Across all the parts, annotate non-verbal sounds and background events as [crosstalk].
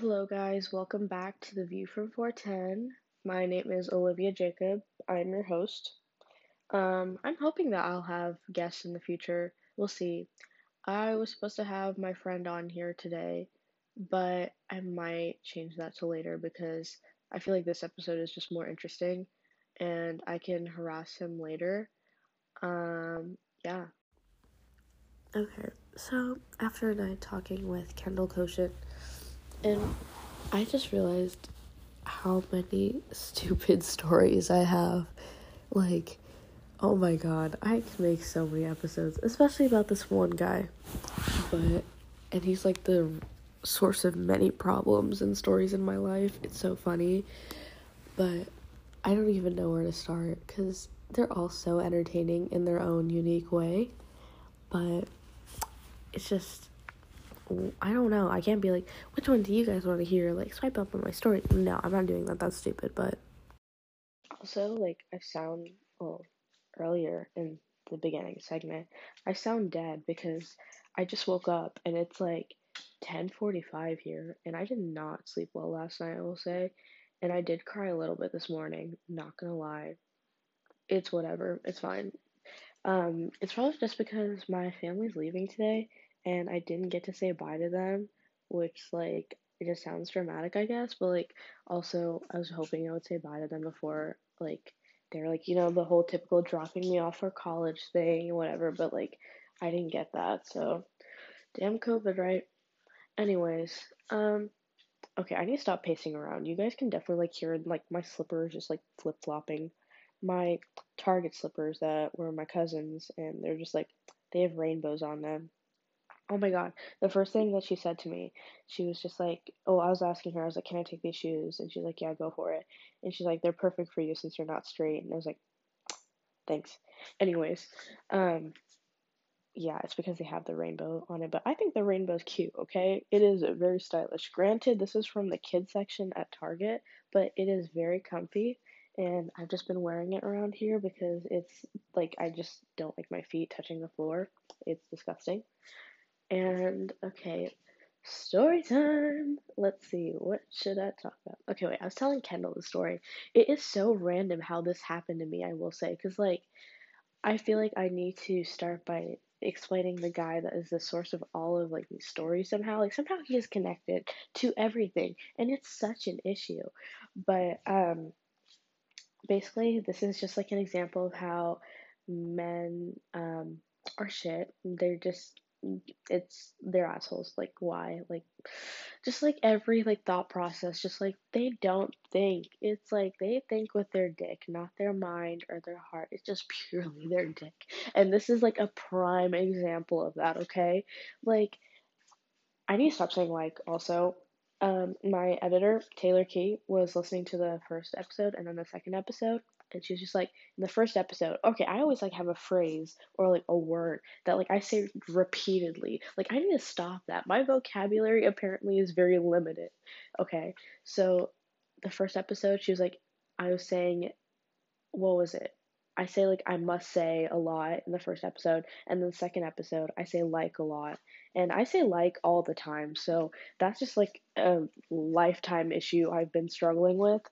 Hello, guys. Welcome back to the View from 410. My name is Olivia Jacob. I'm your host. Um, I'm hoping that I'll have guests in the future. We'll see. I was supposed to have my friend on here today, but I might change that to later because I feel like this episode is just more interesting and I can harass him later. Um, yeah. Okay, so after a night talking with Kendall Koshin, and I just realized how many [laughs] stupid stories I have. Like, oh my god, I can make so many episodes, especially about this one guy. But, and he's like the source of many problems and stories in my life. It's so funny. But I don't even know where to start because they're all so entertaining in their own unique way. But it's just I don't know. I can't be like, which one do you guys want to hear? Like, swipe up on my story. No, I'm not doing that. That's stupid. But also, like, I sound well earlier in the beginning segment. I sound dead because I just woke up and it's like 10:45 here, and I did not sleep well last night. I will say, and I did cry a little bit this morning. Not gonna lie. It's whatever. It's fine. Um, it's probably just because my family's leaving today and I didn't get to say bye to them, which like it just sounds dramatic, I guess, but like also I was hoping I would say bye to them before like they're like, you know, the whole typical dropping me off for college thing, whatever, but like I didn't get that, so damn COVID, right? Anyways, um okay, I need to stop pacing around. You guys can definitely like hear like my slippers just like flip flopping. My Target slippers that were my cousins and they're just like they have rainbows on them Oh my god. The first thing that she said to me, she was just like, Oh, I was asking her, I was like, Can I take these shoes? And she's like, Yeah, go for it. And she's like, They're perfect for you since you're not straight. And I was like, [tsk] Thanks. Anyways, um, yeah, it's because they have the rainbow on it, but I think the rainbow's cute, okay? It is very stylish. Granted, this is from the kids section at Target, but it is very comfy and I've just been wearing it around here because it's like I just don't like my feet touching the floor. It's disgusting. And okay, story time. Let's see, what should I talk about? Okay, wait, I was telling Kendall the story. It is so random how this happened to me, I will say, because like I feel like I need to start by explaining the guy that is the source of all of like these stories somehow. Like somehow he is connected to everything, and it's such an issue. But um basically this is just like an example of how men um are shit. They're just it's they're assholes. Like why? Like just like every like thought process, just like they don't think. It's like they think with their dick, not their mind or their heart. It's just purely their dick. And this is like a prime example of that, okay? Like I need to stop saying like also. Um, my editor, Taylor Key, was listening to the first episode and then the second episode, and she was just like in the first episode. Okay i always like have a phrase or like a word that like i say repeatedly. Like i need to stop that. My vocabulary apparently is very limited. Okay so the first episode she was like i was saying what was it i say like i must say a lot in the first episode and then the second episode i say like a lot and i say like all the time so that's just like a lifetime issue i've been struggling with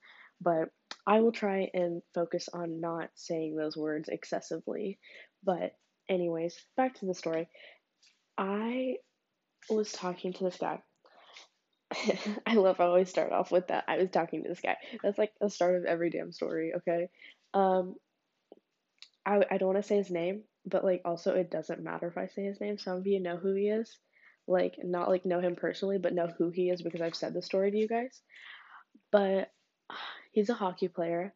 but I will try and focus on not saying those words excessively. But, anyways, back to the story. I was talking to this guy. [laughs] I love I always start off with that. I was talking to this guy. That's like the start of every damn story, okay? Um, I, I don't want to say his name, but like also it doesn't matter if I say his name. Some of you know who he is. Like, not like know him personally, but know who he is because I've said the story to you guys. But [sighs] he's a hockey player.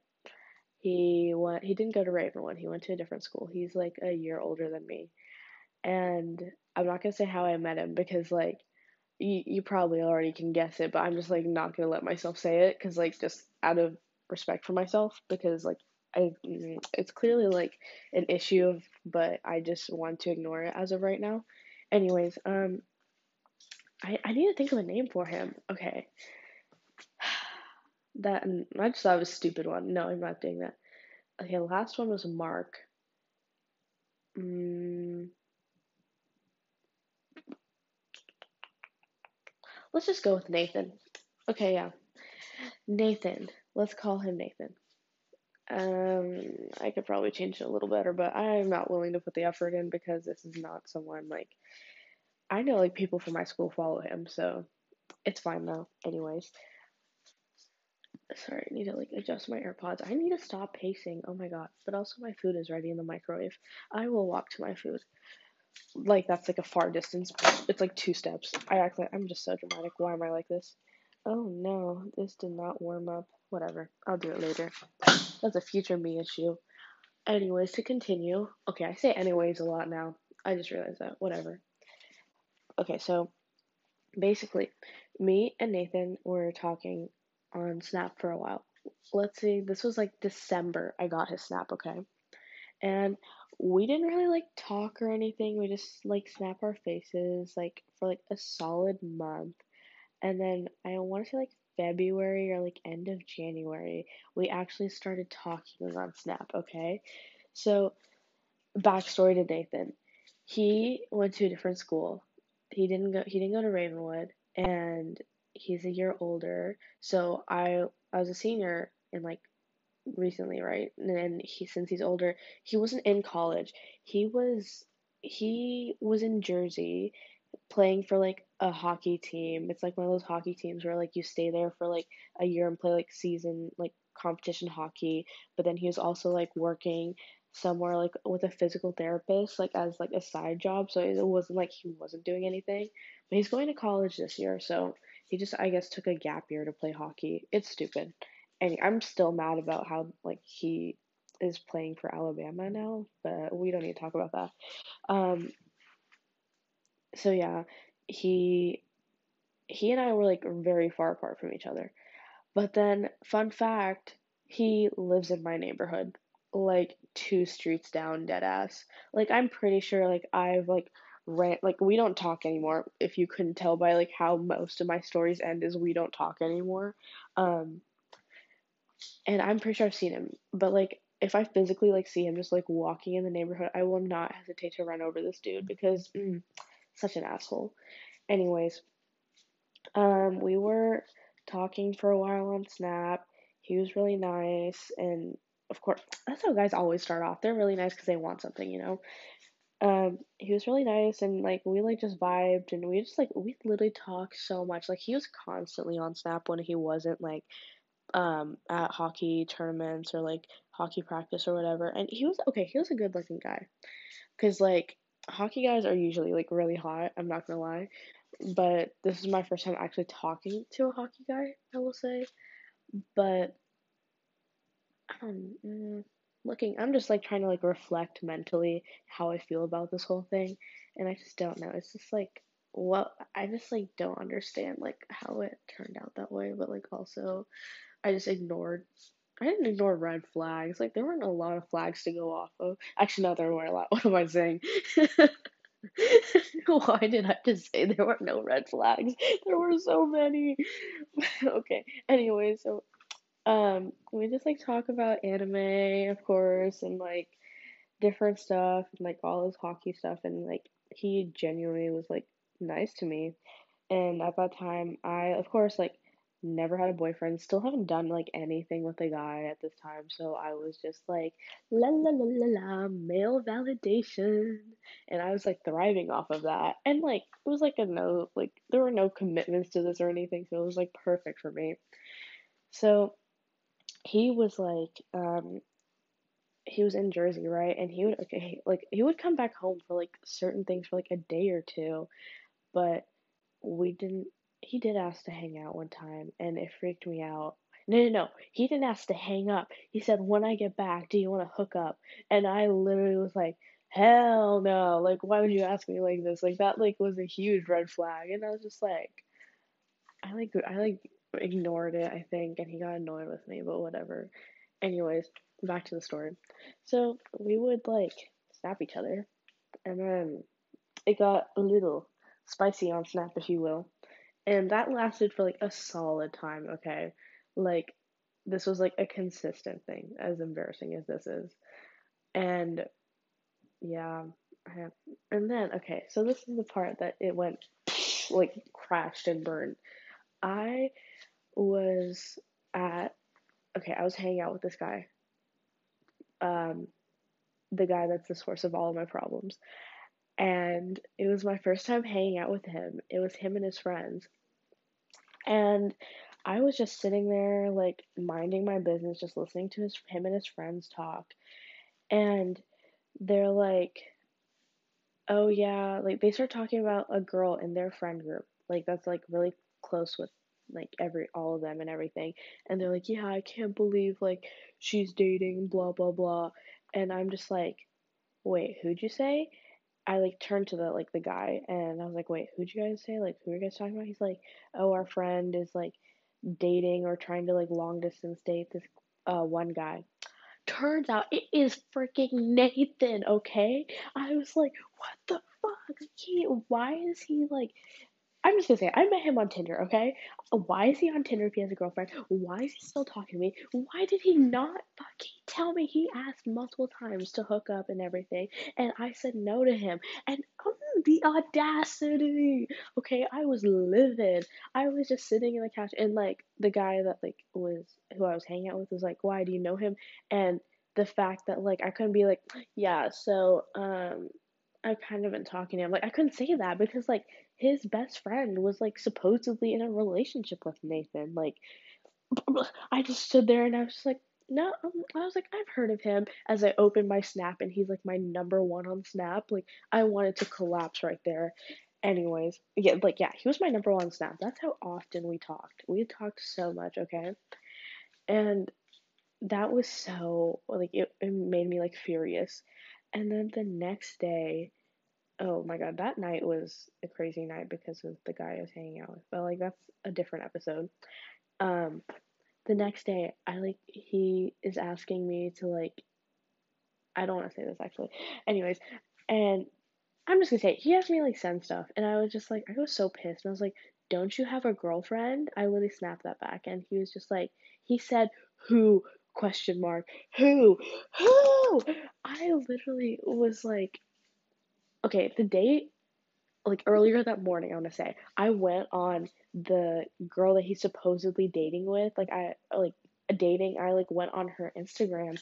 He went he didn't go to Ravenwood. He went to a different school. He's like a year older than me. And I'm not going to say how I met him because like you, you probably already can guess it, but I'm just like not going to let myself say it cuz like just out of respect for myself because like I mm, it's clearly like an issue of but I just want to ignore it as of right now. Anyways, um I I need to think of a name for him. Okay. [sighs] That I just thought was a stupid one. No, I'm not doing that. Okay, last one was Mark. Mm. Let's just go with Nathan. Okay, yeah. Nathan. Let's call him Nathan. Um, I could probably change it a little better, but I'm not willing to put the effort in because this is not someone like I know like people from my school follow him, so it's fine though. Anyways. Sorry, I need to like adjust my AirPods. I need to stop pacing. Oh my god. But also my food is ready in the microwave. I will walk to my food. Like that's like a far distance. It's like two steps. I act like I'm just so dramatic. Why am I like this? Oh no, this did not warm up. Whatever. I'll do it later. That's a future me issue. Anyways, to continue. Okay, I say anyways a lot now. I just realized that. Whatever. Okay, so basically, me and Nathan were talking on Snap for a while. Let's see, this was like December. I got his Snap, okay? And we didn't really like talk or anything. We just like snap our faces like for like a solid month. And then I want to say like February or like end of January, we actually started talking on Snap, okay? So, backstory to Nathan. He went to a different school. He didn't go he didn't go to Ravenwood and he's a year older. So I I was a senior in like recently, right? And then he since he's older, he wasn't in college. He was he was in Jersey playing for like a hockey team. It's like one of those hockey teams where like you stay there for like a year and play like season like competition hockey, but then he was also like working somewhere like with a physical therapist like as like a side job, so it wasn't like he wasn't doing anything. But he's going to college this year, so he just I guess took a gap year to play hockey. It's stupid. And I'm still mad about how like he is playing for Alabama now, but we don't need to talk about that. Um so yeah, he he and I were like very far apart from each other. But then fun fact, he lives in my neighborhood, like two streets down, dead ass. Like I'm pretty sure like I've like ran like we don't talk anymore. If you couldn't tell by like how most of my stories end is we don't talk anymore. Um and I'm pretty sure I've seen him, but like if I physically like see him just like walking in the neighborhood, I will not hesitate to run over this dude because mm, such an asshole. Anyways, um, we were talking for a while on Snap. He was really nice, and of course, that's how guys always start off. They're really nice because they want something, you know. Um, he was really nice, and like we like just vibed, and we just like we literally talked so much. Like he was constantly on Snap when he wasn't like um at hockey tournaments or like hockey practice or whatever, and he was okay. He was a good looking guy, cause like hockey guys are usually like really hot. I'm not gonna lie, but this is my first time actually talking to a hockey guy. I will say, but um, mm, looking, I'm just like trying to like reflect mentally how I feel about this whole thing, and I just don't know. It's just like what I just like don't understand like how it turned out that way, but like also I just ignored. I didn't ignore red flags. Like there weren't a lot of flags to go off of. Actually, no, there were a lot. [laughs] What am I saying? [laughs] Why did I just say there were no red flags? There were so many. [laughs] okay. Anyway, so um we just like talk about anime, of course, and like different stuff and like all his hockey stuff and like he genuinely was like nice to me. And at that time I of course like never had a boyfriend, still haven't done like anything with a guy at this time, so I was just like la la la la la male validation and I was like thriving off of that. And like it was like a no like there were no commitments to this or anything, so it was like perfect for me. So he was like um he was in Jersey, right? And he would okay, like he would come back home for like certain things for like a day or two, but we didn't he did ask to hang out one time and it freaked me out. No, no, no. He didn't ask to hang up. He said, "When I get back, do you want to hook up?" And I literally was like, "Hell no. Like why would you ask me like this?" Like that like was a huge red flag and I was just like I like I like ignored it, I think, and he got annoyed with me, but whatever. Anyways, back to the story. So we would like snap each other, and then it got a little spicy on Snap, if you will, and that lasted for like a solid time. Okay, like this was like a consistent thing, as embarrassing as this is, and yeah, have, and then okay, so this is the part that it went like crashed and burned. I was at okay, I was hanging out with this guy. Um the guy that's the source of all of my problems. And it was my first time hanging out with him. It was him and his friends. And I was just sitting there like minding my business, just listening to his him and his friends talk. And they're like oh yeah, like they start talking about a girl in their friend group, like that's like really close with like every all of them and everything. And they're like, yeah, I can't believe like she's dating blah blah blah. And I'm just like, wait, who'd you say? I like turned to the like the guy and I was like, wait, who'd you guys say? Like, who are you guys talking about? He's like, oh, our friend is like dating or trying to like long distance date this uh one guy. Turns out it is freaking Nathan, okay? I was like, what the fuck? He, why is he like I'm just gonna say, I met him on Tinder, okay? Why is he on Tinder if he has a girlfriend? Why is he still talking to me? Why did he not fucking tell me? He asked multiple times to hook up and everything, and I said no to him. And um, the audacity! Okay, I was livid. I was just sitting in the couch, and like the guy that like was who I was hanging out with was like, "Why do you know him?" And the fact that like I couldn't be like, "Yeah, so um." I've kind of been talking to him. Like I couldn't say that because like his best friend was like supposedly in a relationship with Nathan. Like, I just stood there and I was just like, no, um, I was like, I've heard of him. As I opened my Snap and he's like my number one on Snap. Like, I wanted to collapse right there. Anyways, yeah, like, yeah, he was my number one Snap. That's how often we talked. We talked so much, okay? And that was so, like, it, it made me like furious. And then the next day, oh my god, that night was a crazy night because of the guy I was hanging out with. But like that's a different episode. Um the next day I like he is asking me to like I don't want to say this actually. Anyways, and I'm just gonna say he asked me like send stuff and I was just like I was so pissed and I was like, Don't you have a girlfriend? I literally snapped that back and he was just like he said who question mark who who I literally was like okay, the date, like earlier that morning, I want to say, I went on the girl that he's supposedly dating with. Like, I, like, a dating, I, like, went on her Instagram,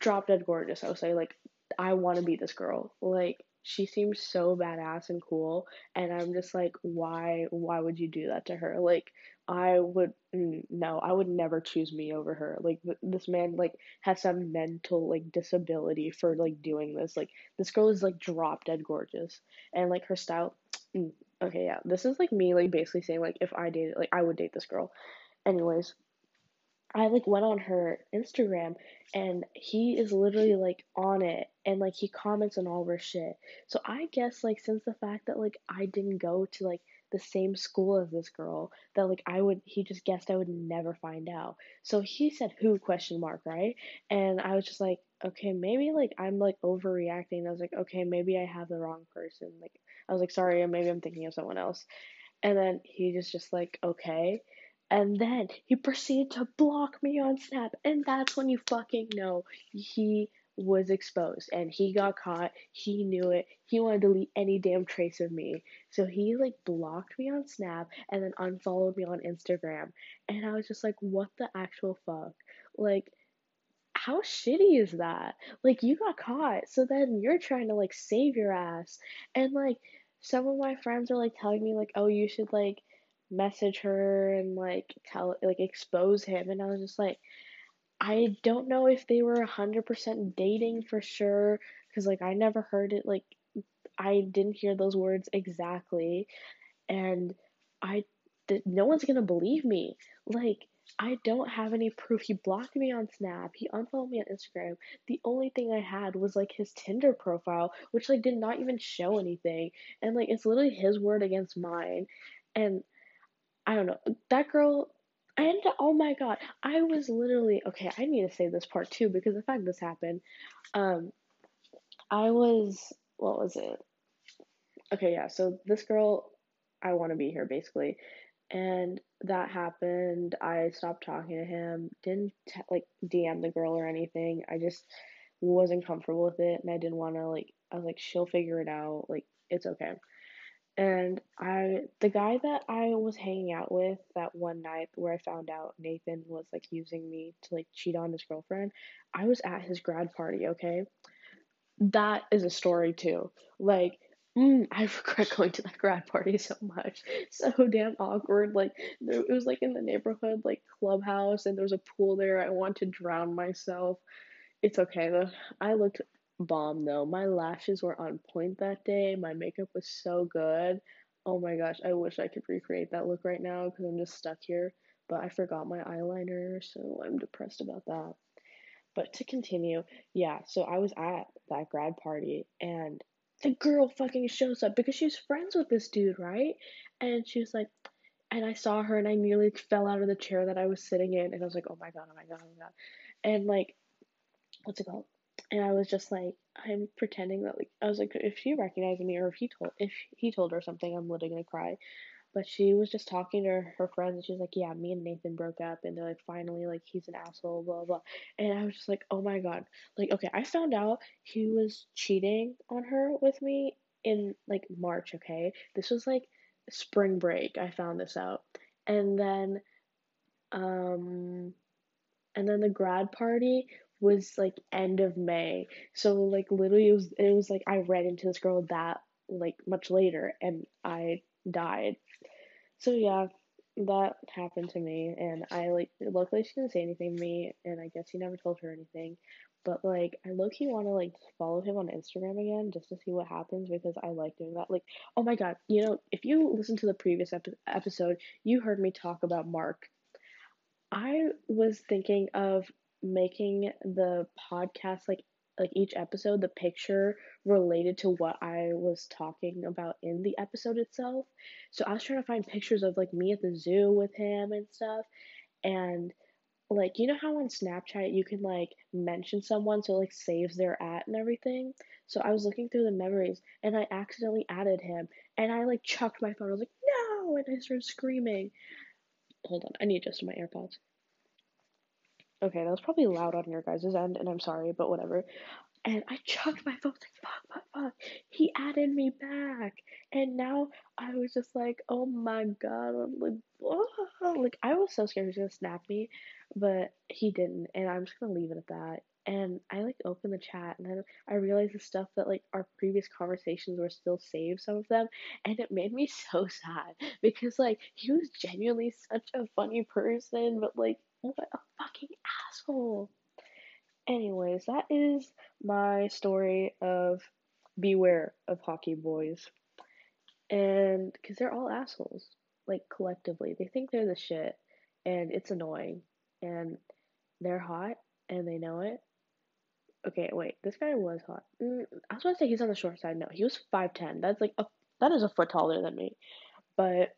drop dead gorgeous. I was like, like, I want to be this girl. Like, she seems so badass and cool and i'm just like why why would you do that to her? Like i would mm, no i would never choose me over her. Like th- this man like has some mental like disability for like doing this. Like this girl is like drop dead gorgeous. And like her style [tsk] mm, okay yeah this is like me like basically saying like if i dated like i would date this girl. Anyways I like went on her Instagram and he is literally like on it and like he comments on all of her shit. So I guess like since the fact that like I didn't go to like the same school as this girl that like I would he just guessed I would never find out. So he said who question mark, right? And I was just like, okay, maybe like I'm like overreacting. I was like, okay, maybe I have the wrong person. Like I was like, sorry, maybe I'm thinking of someone else. And then he just just like, okay. And then he proceeded to block me on Snap. And that's when you fucking know he was exposed and he got caught. He knew it. He wanted to delete any damn trace of me. So he like blocked me on Snap and then unfollowed me on Instagram. And I was just like, what the actual fuck? Like, how shitty is that? Like, you got caught. So then you're trying to like save your ass. And like, some of my friends are like telling me, like, oh, you should like message her and like tell like expose him and I was just like I don't know if they were 100% dating for sure cuz like I never heard it like I didn't hear those words exactly and I th- no one's going to believe me like I don't have any proof. He blocked me on Snap. He unfollowed me on Instagram. The only thing I had was like his Tinder profile, which like did not even show anything. And like it's literally his word against mine. And I don't know. That girl and oh my god, I was literally okay, I need to say this part too because the fact this happened, um I was what was it? Okay, yeah, so this girl I want to be here basically. And that happened. I stopped talking to him. Didn't t- like DM the girl or anything. I just wasn't comfortable with it and I didn't want to like I was like she'll figure it out. Like it's okay. And I, the guy that I was hanging out with that one night where I found out Nathan was like using me to like cheat on his girlfriend, I was at his grad party, okay? That is a story too. Like, mm, I [laughs] regret going to that grad party so much. So damn awkward. Like, there, it was like in the neighborhood, like clubhouse, and there was a pool there. I want to drown myself. It's okay though. I looked bomb though. My lashes were on point that day. My makeup was so good. Oh my gosh, I wish I could recreate that look right now because I'm just stuck here. But I forgot my eyeliner, so I'm depressed about that. But to continue, yeah, so I was at that grad party and the girl fucking shows up because she's friends with this dude, right? And she was like, and I saw her and I nearly fell out of the chair that I was sitting in and I was like, oh my god, oh my god, oh my god. And like, what's it called? And I was just like, I'm pretending that like I was like, if she recognized me or if he told if he told her something, I'm literally gonna cry. But she was just talking to her, her friends and she's like, Yeah, me and Nathan broke up and they're like finally like he's an asshole, blah blah and I was just like, Oh my god. Like, okay, I found out he was cheating on her with me in like March, okay? This was like spring break, I found this out. And then um and then the grad party was like end of May. So like literally it was it was like I ran into this girl that like much later and I died. So yeah, that happened to me and I like luckily she didn't say anything to me and I guess he never told her anything. But like I low key wanna like follow him on Instagram again just to see what happens because I like doing that. Like, oh my god, you know, if you listen to the previous epi- episode, you heard me talk about Mark I was thinking of making the podcast like like each episode the picture related to what I was talking about in the episode itself. So I was trying to find pictures of like me at the zoo with him and stuff and like you know how on Snapchat you can like mention someone so it, like saves their at and everything. So I was looking through the memories and I accidentally added him and I like chucked my phone. I was like, "No!" and I started screaming. Hold on, I need to adjust my AirPods. Okay, that was probably loud on your guys' end, and I'm sorry, but whatever. And I chucked my phone, like, fuck, fuck, fuck. He added me back. And now I was just like, oh my god. I'm like, oh. like, I was so scared he was gonna snap me, but he didn't. And I'm just gonna leave it at that. And I like opened the chat, and then I realized the stuff that like our previous conversations were still saved, some of them, and it made me [laughs] so sad because like he was genuinely such a funny person, but like what a fucking asshole. Anyways, that is my story of beware of hockey boys. And because they're all assholes, like collectively, they think they're the shit, and it's annoying, and they're hot, and they know it. Okay, wait, this guy was hot. Mm, I was gonna say he's on the short side. No, he was five ten. That's like a that is a foot taller than me, but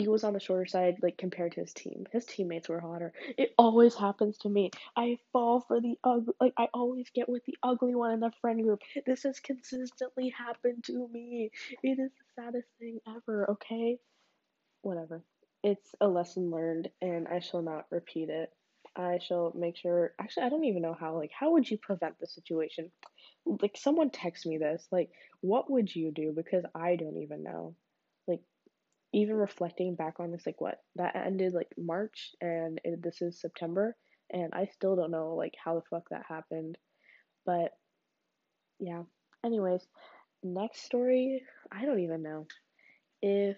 he was on the shorter side, like compared to his team. His teammates were hotter. It always happens to me. I fall for the ugly. Like I always get with the ugly one in the friend group. This has consistently happened to me. It is the saddest thing ever. Okay, whatever. It's a lesson learned, and I shall not repeat it. I shall make sure. Actually, I don't even know how. Like, how would you prevent the situation? Like, someone text me this. Like, what would you do? Because I don't even know. Even reflecting back on this, like what that ended like March, and it, this is September, and I still don't know like how the fuck that happened. But yeah. Anyways, next story, I don't even know. If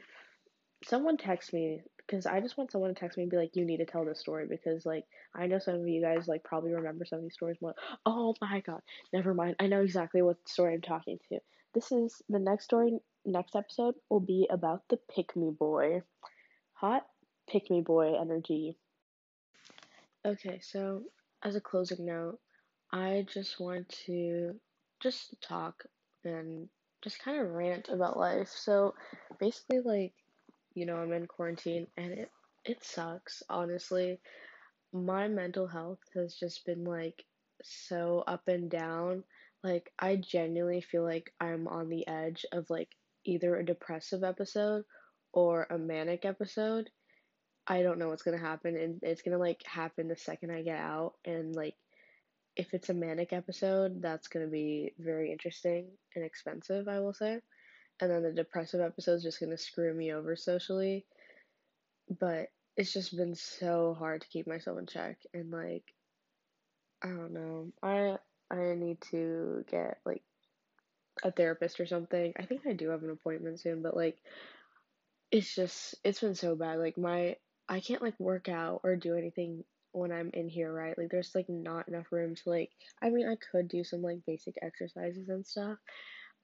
someone texts me, because I just want someone to text me and be like, you need to tell this story because like I know some of you guys like probably remember some of these stories more. Oh my god, never mind. I know exactly what story I'm talking to. This is the next story next episode will be about the pick me boy. Hot pick me boy energy. Okay, so as a closing note, I just want to just talk and just kind of rant about life. So basically like, you know, I'm in quarantine and it it sucks, honestly. My mental health has just been like so up and down. Like I genuinely feel like I'm on the edge of like either a depressive episode or a manic episode. I don't know what's gonna happen, and it's gonna like happen the second I get out. And like, if it's a manic episode, that's gonna be very interesting and expensive, I will say. and then the depressive episode's just gonna screw me over socially. But it's just been so hard to keep myself in check and like I don't know. I I need to get like a therapist or something. I think I do have an appointment soon, but like it's just it's been so bad. Like my I can't like work out or do anything when I'm in here, right? Like there's like not enough room to like I mean I could do some like basic exercises and stuff,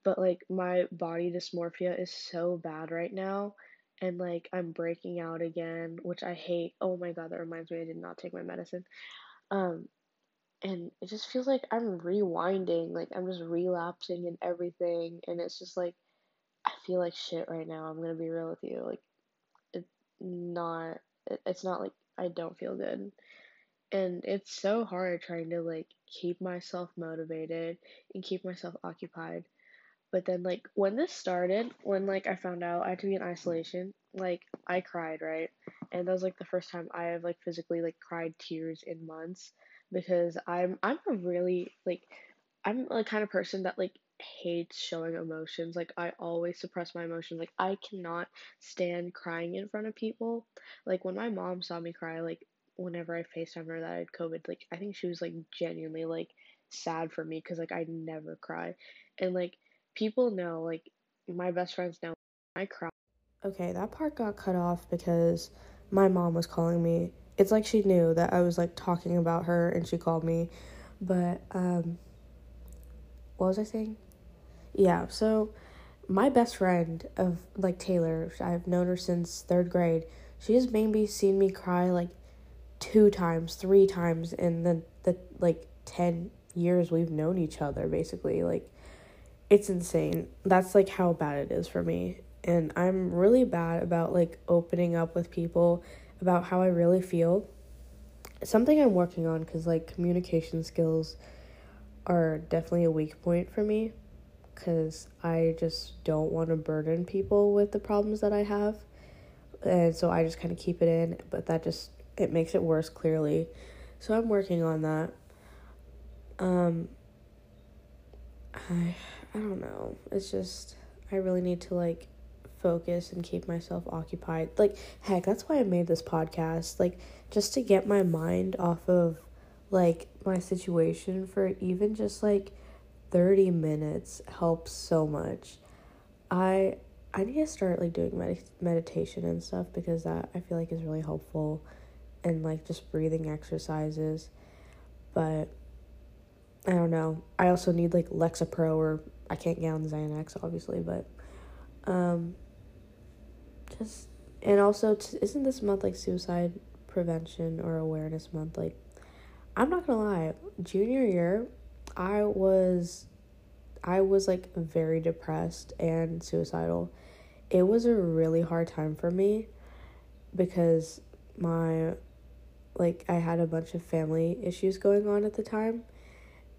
but like my body dysmorphia is so bad right now and like I'm breaking out again, which I hate. Oh my god, that reminds me I did not take my medicine. Um and it just feels like I'm rewinding, like I'm just relapsing and everything and it's just like I feel like shit right now. I'm to be real with you. Like it's not it, it's not like I don't feel good. And it's so hard trying to like keep myself motivated and keep myself occupied but then like when this started, when like I found out I had to be in isolation, like I cried, right? And that was like the first time I have like physically like cried tears in months because I'm I'm a really like I'm the kind of person that like hates showing emotions. Like I always suppress my emotions. Like I cannot stand crying in front of people. Like when my mom saw me cry, like whenever I FaceTime her that I had COVID, like I think she was like genuinely like sad for me because like I never cry. And like people know, like my best friends know I cry. Okay, that part got cut off because my mom was calling me. It's like she knew that I was like talking about her and she called me. But um what was I saying? Yeah, so my best friend of like Taylor, I've known her since 3rd grade. She has maybe seen me cry like two times, three times in the the like 10 years we've known each other basically. Like it's insane. That's like how bad it is for me. And I'm really bad about like opening up with people about how I really feel. Something I'm working on cuz like communication skills are definitely a weak point for me cuz I just don't want to burden people with the problems that I have. And so I just kind of keep it in, but that just it makes it worse clearly. So I'm working on that. Um I I don't know. It's just I really need to like focus and keep myself occupied. Like heck, that's why I made this podcast. Like just to get my mind off of like my situation for even just like 30 minutes helps so much. I I need to start like doing med- meditation and stuff because that I feel like is really helpful and like just breathing exercises. But I don't know. I also need like Lexapro or I can't get on Xanax, obviously, but um, just and also t- isn't this month like suicide prevention or awareness month? Like, I'm not gonna lie, junior year, I was, I was like very depressed and suicidal. It was a really hard time for me because my like I had a bunch of family issues going on at the time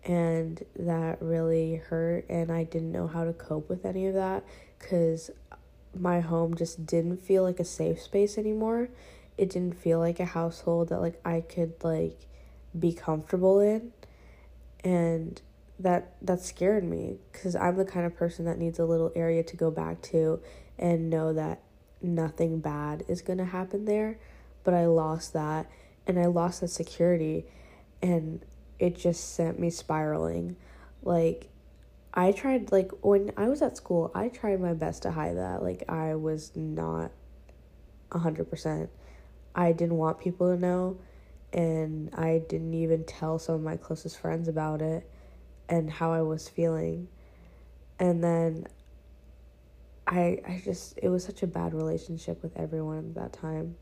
and that really hurt and I didn't know how to cope with any of that cuz my home just didn't feel like a safe space anymore. It didn't feel like a household that like I could like be comfortable in and that that scared me cuz I'm the kind of person that needs a little area to go back to and know that nothing bad is going to happen there, but I lost that and I lost that security and it just sent me spiraling. Like, I tried, like, when I was at school, I tried my best to hide that. Like, I was not 100%. I didn't want people to know, and I didn't even tell some of my closest friends about it and how I was feeling. And then I I just it was such a bad relationship with everyone at that time.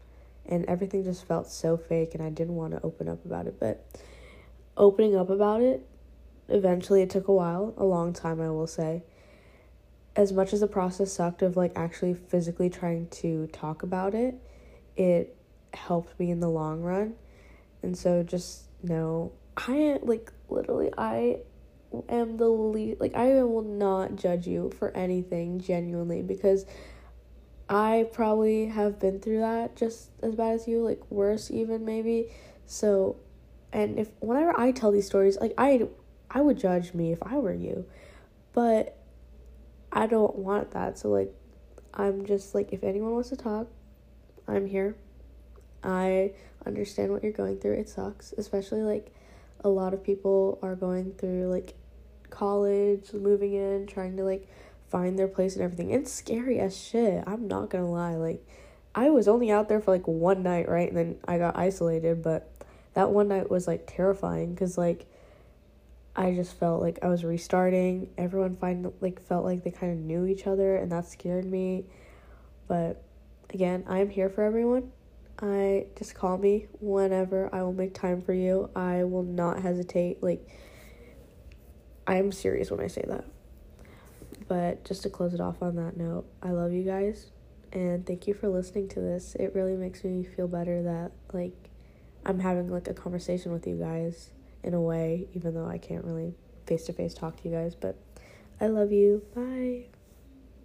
And everything just felt so fake and I didn't want to open up about it, but opening up about it. Eventually, it took a while, a long time, I will say. As much as the process sucked of like actually physically trying to talk about it, it helped me in the long run. And so just know, I like literally, I am the least, like, I will not judge you for anything genuinely because I probably have been through that just as bad as you, like, worse even maybe. So and if whenever I tell these stories, like I I would judge me if I were you. But I don't want that. So like I'm just like if anyone wants to talk, I'm here. I understand what you're going through. It sucks, especially like a lot of people are going through like college, moving in, trying to like find their place and everything. It's scary as shit. I'm not gonna lie. Like, I was only out there for like one night, right? And then I got isolated, but that one night was like terrifying because like I just felt like I was restarting. Everyone find like felt like they kind of knew each other, and that scared me. But again, I am here for everyone. I just call me whenever. I will make time for you. I will not hesitate. Like I am serious when I say that. But just to close it off on that note, I love you guys and thank you for listening to this. It really makes me feel better that like I'm having like a conversation with you guys in a way, even though I can't really face to face talk to you guys, but I love you. Bye.